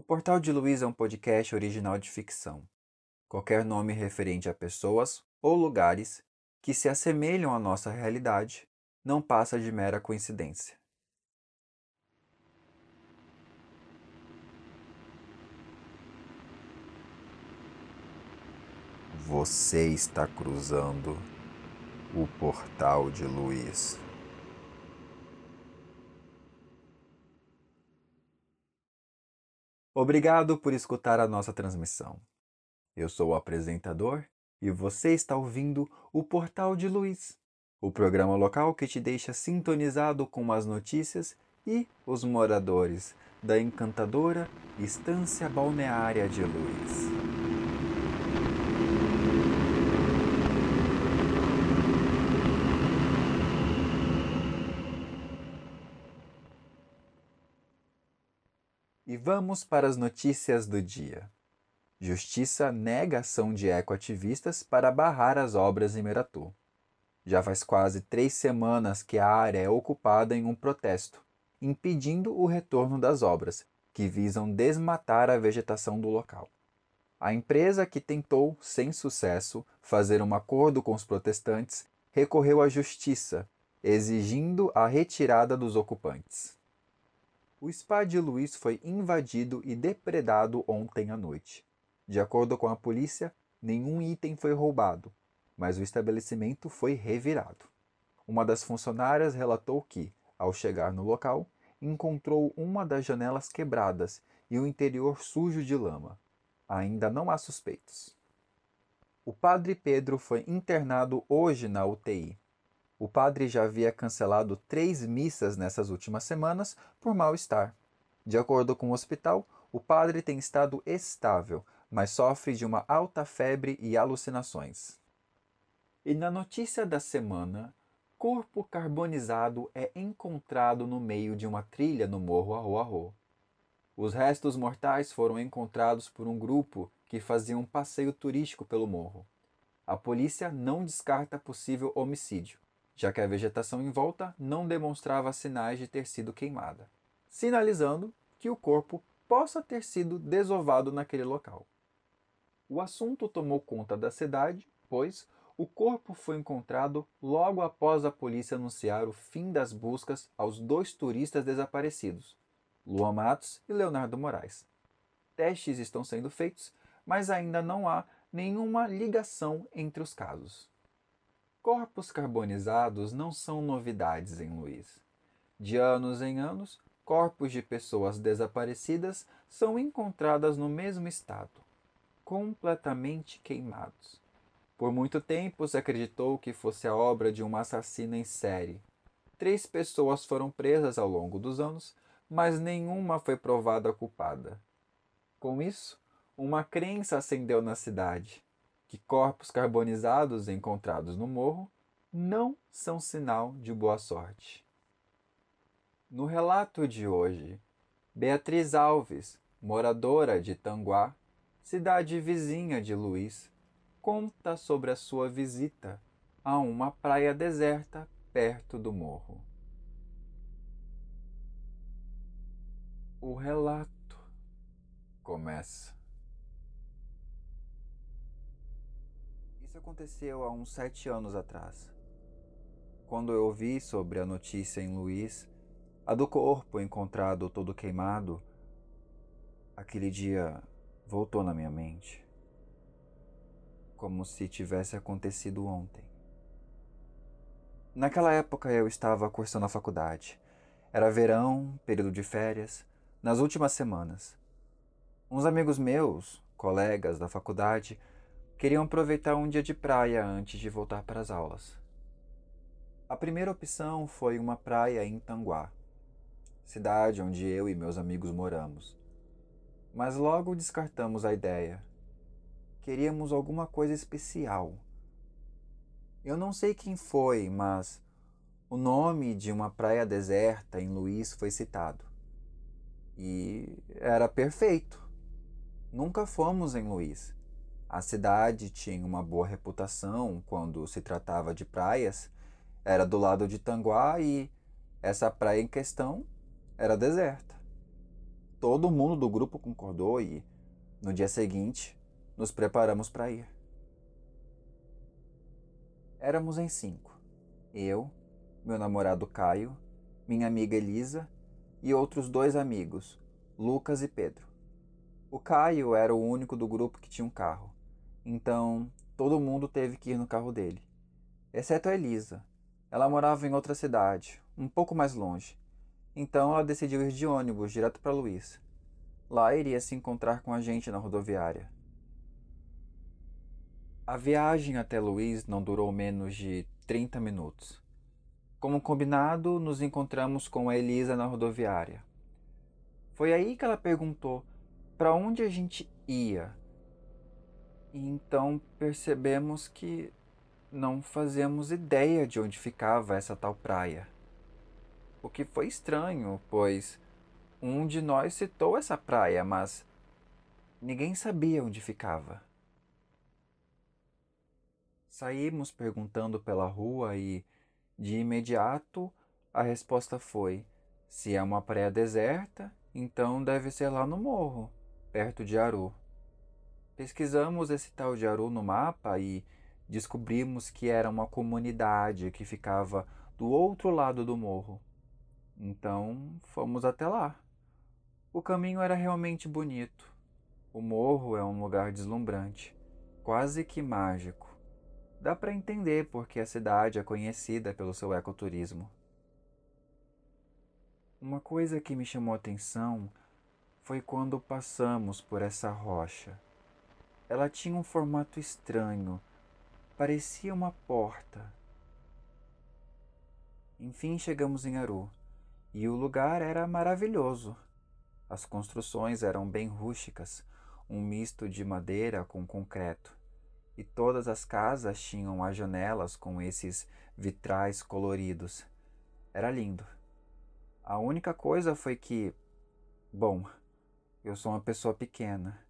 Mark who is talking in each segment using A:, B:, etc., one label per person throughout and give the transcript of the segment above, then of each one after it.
A: O Portal de Luiz é um podcast original de ficção. Qualquer nome referente a pessoas ou lugares que se assemelham à nossa realidade não passa de mera coincidência. Você está cruzando o Portal de Luiz. Obrigado por escutar a nossa transmissão. Eu sou o apresentador e você está ouvindo o Portal de Luiz, o programa local que te deixa sintonizado com as notícias e os moradores da encantadora Estância Balneária de Luiz. Vamos para as notícias do dia. Justiça nega ação de ecoativistas para barrar as obras em Meratu. Já faz quase três semanas que a área é ocupada em um protesto, impedindo o retorno das obras, que visam desmatar a vegetação do local. A empresa que tentou, sem sucesso, fazer um acordo com os protestantes recorreu à justiça, exigindo a retirada dos ocupantes. O spa de Luiz foi invadido e depredado ontem à noite. De acordo com a polícia, nenhum item foi roubado, mas o estabelecimento foi revirado. Uma das funcionárias relatou que, ao chegar no local, encontrou uma das janelas quebradas e o interior sujo de lama. Ainda não há suspeitos. O padre Pedro foi internado hoje na UTI, o padre já havia cancelado três missas nessas últimas semanas por mal-estar. De acordo com o hospital, o padre tem estado estável, mas sofre de uma alta febre e alucinações. E na notícia da semana, corpo carbonizado é encontrado no meio de uma trilha no Morro Arro Os restos mortais foram encontrados por um grupo que fazia um passeio turístico pelo morro. A polícia não descarta possível homicídio já que a vegetação em volta não demonstrava sinais de ter sido queimada, sinalizando que o corpo possa ter sido desovado naquele local. O assunto tomou conta da cidade, pois o corpo foi encontrado logo após a polícia anunciar o fim das buscas aos dois turistas desaparecidos, Luan Matos e Leonardo Moraes. Testes estão sendo feitos, mas ainda não há nenhuma ligação entre os casos. Corpos carbonizados não são novidades em Luiz. De anos em anos, corpos de pessoas desaparecidas são encontradas no mesmo estado, completamente queimados. Por muito tempo se acreditou que fosse a obra de um assassino em série. Três pessoas foram presas ao longo dos anos, mas nenhuma foi provada culpada. Com isso, uma crença acendeu na cidade que corpos carbonizados encontrados no morro não são sinal de boa sorte. No relato de hoje, Beatriz Alves, moradora de Tanguá, cidade vizinha de Luiz, conta sobre a sua visita a uma praia deserta perto do morro. O relato começa. Isso aconteceu há uns sete anos atrás. Quando eu ouvi sobre a notícia em Luiz, a do corpo encontrado todo queimado, aquele dia voltou na minha mente, como se tivesse acontecido ontem. Naquela época eu estava cursando a faculdade. Era verão, período de férias, nas últimas semanas. Uns amigos meus, colegas da faculdade, queriam aproveitar um dia de praia antes de voltar para as aulas. A primeira opção foi uma praia em Tanguá, cidade onde eu e meus amigos moramos. Mas logo descartamos a ideia. Queríamos alguma coisa especial. Eu não sei quem foi, mas o nome de uma praia deserta em Luiz foi citado. E era perfeito. Nunca fomos em Luiz. A cidade tinha uma boa reputação quando se tratava de praias, era do lado de Tanguá e essa praia em questão era deserta. Todo mundo do grupo concordou e, no dia seguinte, nos preparamos para ir. Éramos em cinco: eu, meu namorado Caio, minha amiga Elisa e outros dois amigos, Lucas e Pedro. O Caio era o único do grupo que tinha um carro, então todo mundo teve que ir no carro dele, exceto a Elisa. Ela morava em outra cidade, um pouco mais longe, então ela decidiu ir de ônibus direto para Luiz. Lá iria se encontrar com a gente na rodoviária. A viagem até Luiz não durou menos de 30 minutos. Como combinado, nos encontramos com a Elisa na rodoviária. Foi aí que ela perguntou para onde a gente ia. E então percebemos que não fazíamos ideia de onde ficava essa tal praia. O que foi estranho, pois um de nós citou essa praia, mas ninguém sabia onde ficava. Saímos perguntando pela rua e, de imediato, a resposta foi: se é uma praia deserta, então deve ser lá no morro, perto de Aru. Pesquisamos esse tal de Aru no mapa e descobrimos que era uma comunidade que ficava do outro lado do morro. Então fomos até lá. O caminho era realmente bonito. O morro é um lugar deslumbrante, quase que mágico. Dá para entender porque a cidade é conhecida pelo seu ecoturismo. Uma coisa que me chamou a atenção foi quando passamos por essa rocha. Ela tinha um formato estranho, parecia uma porta. Enfim chegamos em Aru, e o lugar era maravilhoso. As construções eram bem rústicas, um misto de madeira com concreto. E todas as casas tinham as janelas com esses vitrais coloridos. Era lindo. A única coisa foi que, bom, eu sou uma pessoa pequena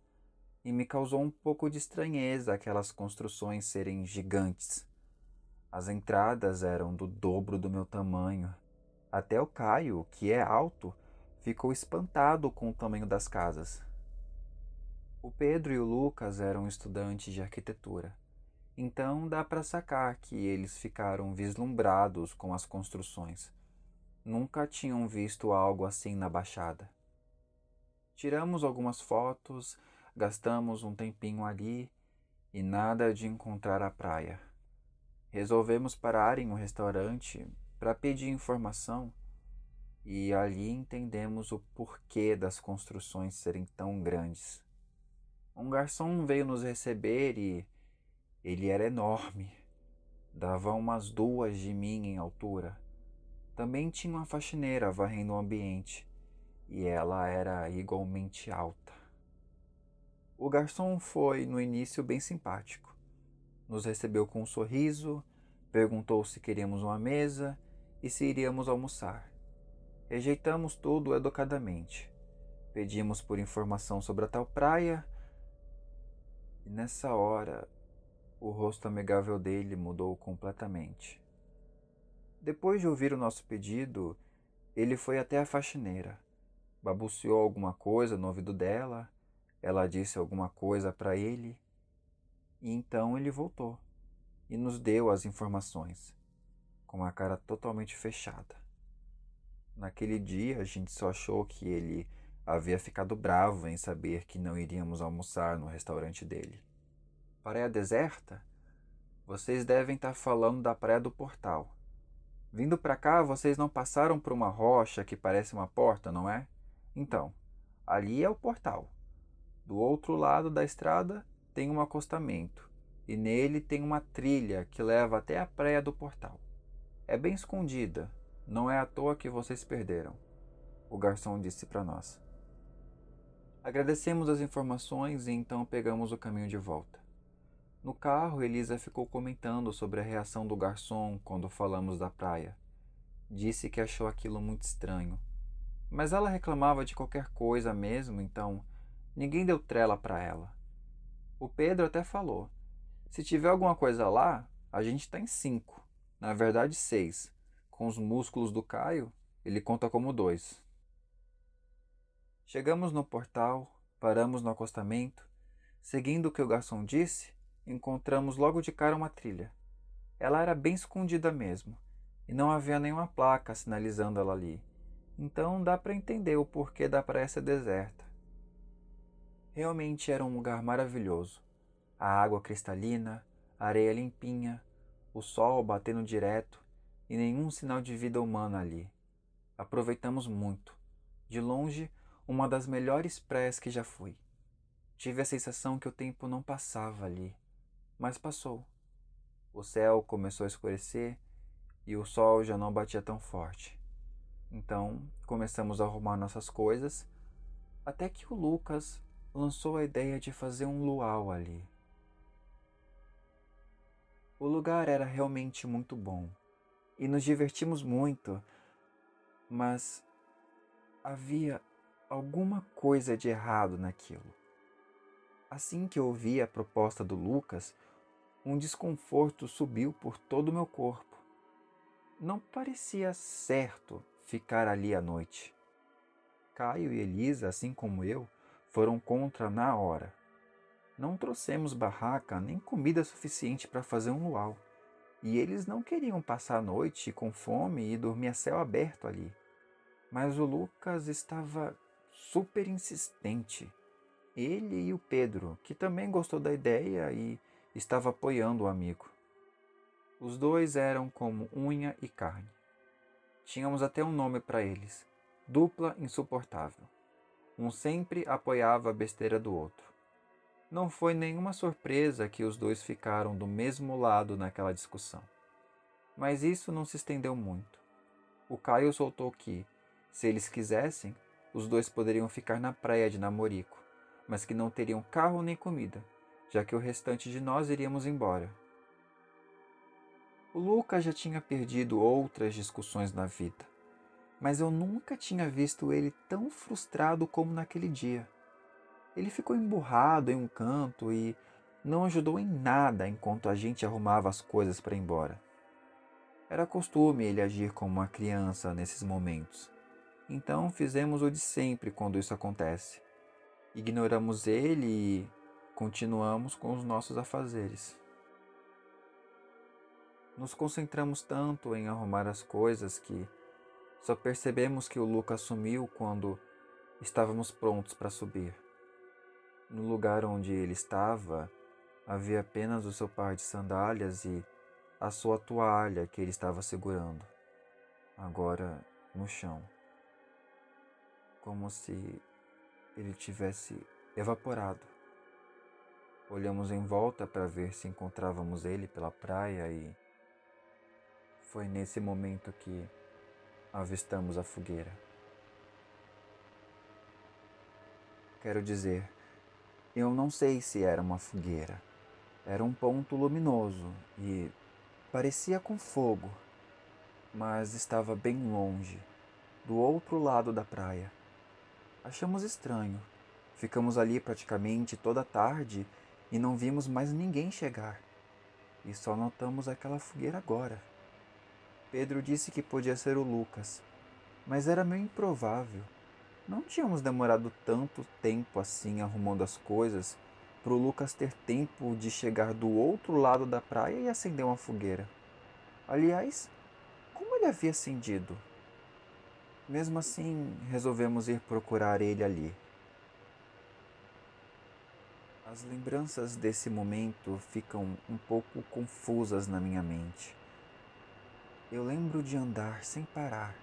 A: e me causou um pouco de estranheza aquelas construções serem gigantes. As entradas eram do dobro do meu tamanho. Até o Caio, que é alto, ficou espantado com o tamanho das casas. O Pedro e o Lucas eram estudantes de arquitetura, então dá para sacar que eles ficaram vislumbrados com as construções. Nunca tinham visto algo assim na Baixada. Tiramos algumas fotos, gastamos um tempinho ali e nada de encontrar a praia. Resolvemos parar em um restaurante para pedir informação e ali entendemos o porquê das construções serem tão grandes. Um garçom veio nos receber e ele era enorme, dava umas duas de mim em altura. Também tinha uma faxineira varrendo o ambiente e ela era igualmente alta. O garçom foi, no início, bem simpático. Nos recebeu com um sorriso, perguntou se queríamos uma mesa e se iríamos almoçar. Rejeitamos tudo educadamente. Pedimos por informação sobre a tal praia, e nessa hora o rosto amigável dele mudou completamente. Depois de ouvir o nosso pedido, ele foi até a faxineira, babuciou alguma coisa no ouvido dela, ela disse alguma coisa para ele, e então ele voltou e nos deu as informações, com a cara totalmente fechada. Naquele dia a gente só achou que ele havia ficado bravo em saber que não iríamos almoçar no restaurante dele. Praia deserta? Vocês devem estar falando da Praia do Portal. Vindo para cá, vocês não passaram por uma rocha que parece uma porta, não é? Então, ali é o portal. Do outro lado da estrada tem um acostamento e nele tem uma trilha que leva até a praia do portal. É bem escondida, não é à toa que vocês perderam, o garçom disse para nós. Agradecemos as informações e então pegamos o caminho de volta. No carro, Elisa ficou comentando sobre a reação do garçom quando falamos da praia. Disse que achou aquilo muito estranho. Mas ela reclamava de qualquer coisa mesmo, então ninguém deu trela para ela. O Pedro até falou: se tiver alguma coisa lá, a gente está em cinco, na verdade seis, com os músculos do Caio, ele conta como dois. Chegamos no portal, paramos no acostamento. Seguindo o que o garçom disse, encontramos logo de cara uma trilha. Ela era bem escondida mesmo, e não havia nenhuma placa sinalizando ela ali. Então dá para entender o porquê da praia ser deserta. Realmente era um lugar maravilhoso. A água cristalina, a areia limpinha, o sol batendo direto e nenhum sinal de vida humana ali. Aproveitamos muito. De longe, uma das melhores praias que já fui. Tive a sensação que o tempo não passava ali, mas passou. O céu começou a escurecer e o sol já não batia tão forte. Então começamos a arrumar nossas coisas, até que o Lucas lançou a ideia de fazer um luau ali. O lugar era realmente muito bom e nos divertimos muito, mas havia alguma coisa de errado naquilo. Assim que ouvi a proposta do Lucas, um desconforto subiu por todo o meu corpo. Não parecia certo ficar ali à noite. Caio e Elisa, assim como eu, foram contra na hora. Não trouxemos barraca nem comida suficiente para fazer um luau, e eles não queriam passar a noite com fome e dormir a céu aberto ali. Mas o Lucas estava super insistente. Ele e o Pedro, que também gostou da ideia e estava apoiando o amigo. Os dois eram como unha e carne. Tínhamos até um nome para eles: dupla insuportável. Um sempre apoiava a besteira do outro. Não foi nenhuma surpresa que os dois ficaram do mesmo lado naquela discussão. Mas isso não se estendeu muito. O Caio soltou que, se eles quisessem, os dois poderiam ficar na praia de Namorico, mas que não teriam carro nem comida, já que o restante de nós iríamos embora. O Lucas já tinha perdido outras discussões na vida, mas eu nunca tinha visto ele tão frustrado como naquele dia. Ele ficou emburrado em um canto e não ajudou em nada enquanto a gente arrumava as coisas para ir embora. Era costume ele agir como uma criança nesses momentos então fizemos o de sempre quando isso acontece. Ignoramos ele e continuamos com os nossos afazeres. Nos concentramos tanto em arrumar as coisas que só percebemos que o Lucas sumiu quando estávamos prontos para subir. No lugar onde ele estava, havia apenas o seu par de sandálias e a sua toalha que ele estava segurando, agora no chão como se ele tivesse evaporado. Olhamos em volta para ver se encontrávamos ele pela praia e foi nesse momento que avistamos a fogueira. Quero dizer, eu não sei se era uma fogueira. Era um ponto luminoso e parecia com fogo, mas estava bem longe, do outro lado da praia. Achamos estranho. Ficamos ali praticamente toda a tarde e não vimos mais ninguém chegar. E só notamos aquela fogueira agora. Pedro disse que podia ser o Lucas, mas era meio improvável. Não tínhamos demorado tanto tempo assim arrumando as coisas para o Lucas ter tempo de chegar do outro lado da praia e acender uma fogueira. Aliás, como ele havia acendido? Mesmo assim, resolvemos ir procurar ele ali. As lembranças desse momento ficam um pouco confusas na minha mente. Eu lembro de andar sem parar,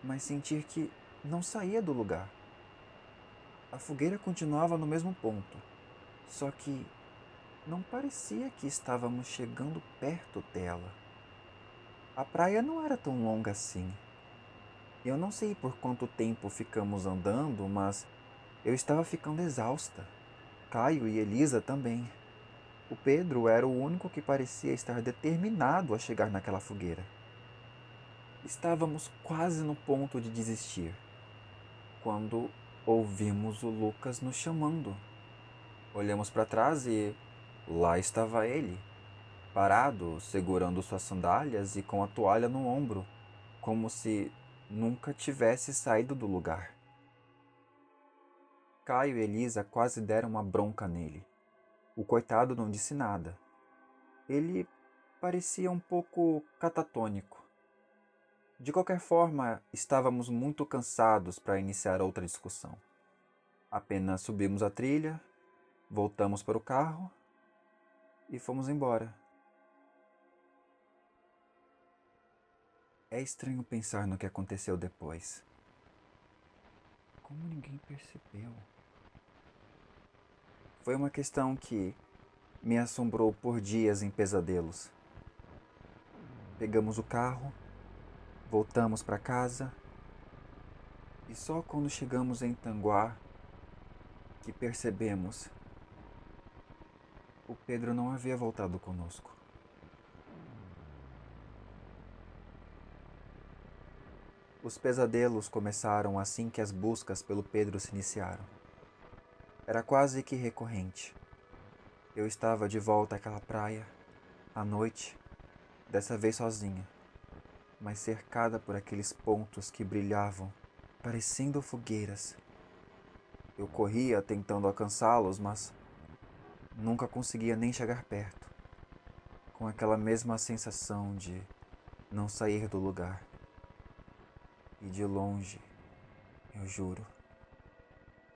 A: mas sentir que não saía do lugar. A fogueira continuava no mesmo ponto, só que não parecia que estávamos chegando perto dela. A praia não era tão longa assim. Eu não sei por quanto tempo ficamos andando, mas eu estava ficando exausta. Caio e Elisa também. O Pedro era o único que parecia estar determinado a chegar naquela fogueira. Estávamos quase no ponto de desistir, quando ouvimos o Lucas nos chamando. Olhamos para trás e lá estava ele, parado, segurando suas sandálias e com a toalha no ombro, como se nunca tivesse saído do lugar. Caio e Elisa quase deram uma bronca nele. O coitado não disse nada. Ele parecia um pouco catatônico. De qualquer forma, estávamos muito cansados para iniciar outra discussão. Apenas subimos a trilha, voltamos para o carro e fomos embora. É estranho pensar no que aconteceu depois. Como ninguém percebeu? Foi uma questão que me assombrou por dias em pesadelos. Pegamos o carro, voltamos para casa e só quando chegamos em Tanguá que percebemos o Pedro não havia voltado conosco. Os pesadelos começaram assim que as buscas pelo Pedro se iniciaram. Era quase que recorrente. Eu estava de volta àquela praia, à noite, dessa vez sozinha, mas cercada por aqueles pontos que brilhavam, parecendo fogueiras. Eu corria tentando alcançá-los, mas nunca conseguia nem chegar perto, com aquela mesma sensação de não sair do lugar. E de longe, eu juro,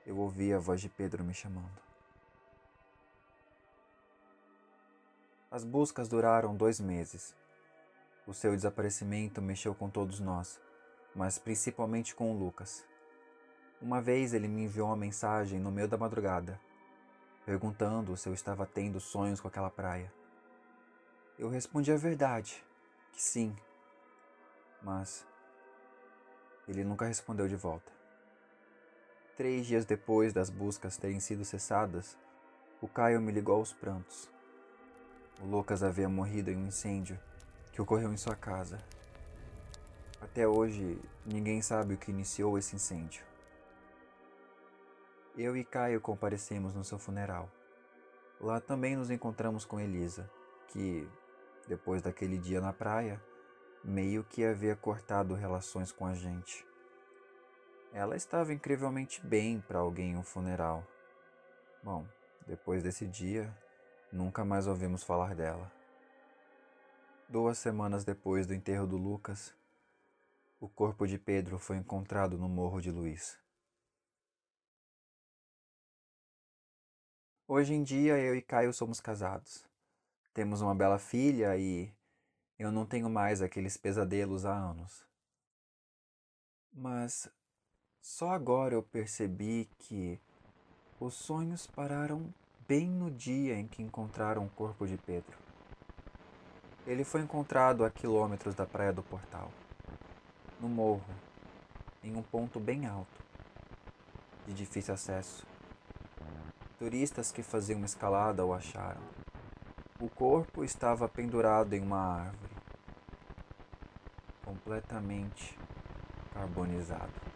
A: eu ouvi a voz de Pedro me chamando. As buscas duraram dois meses. O seu desaparecimento mexeu com todos nós, mas principalmente com o Lucas. Uma vez ele me enviou uma mensagem no meio da madrugada, perguntando se eu estava tendo sonhos com aquela praia. Eu respondi a verdade, que sim, mas ele nunca respondeu de volta. Três dias depois das buscas terem sido cessadas, o Caio me ligou aos prantos. O Lucas havia morrido em um incêndio que ocorreu em sua casa. Até hoje, ninguém sabe o que iniciou esse incêndio. Eu e Caio comparecemos no seu funeral. Lá também nos encontramos com Elisa, que, depois daquele dia na praia, meio que havia cortado relações com a gente. Ela estava incrivelmente bem para alguém em um funeral. Bom, depois desse dia, nunca mais ouvimos falar dela. Duas semanas depois do enterro do Lucas, o corpo de Pedro foi encontrado no Morro de Luiz. Hoje em dia, eu e Caio somos casados. Temos uma bela filha e eu não tenho mais aqueles pesadelos há anos. Mas só agora eu percebi que os sonhos pararam bem no dia em que encontraram o corpo de Pedro. Ele foi encontrado a quilômetros da Praia do Portal, no morro, em um ponto bem alto, de difícil acesso. Turistas que faziam escalada o acharam. O corpo estava pendurado em uma árvore, completamente carbonizado.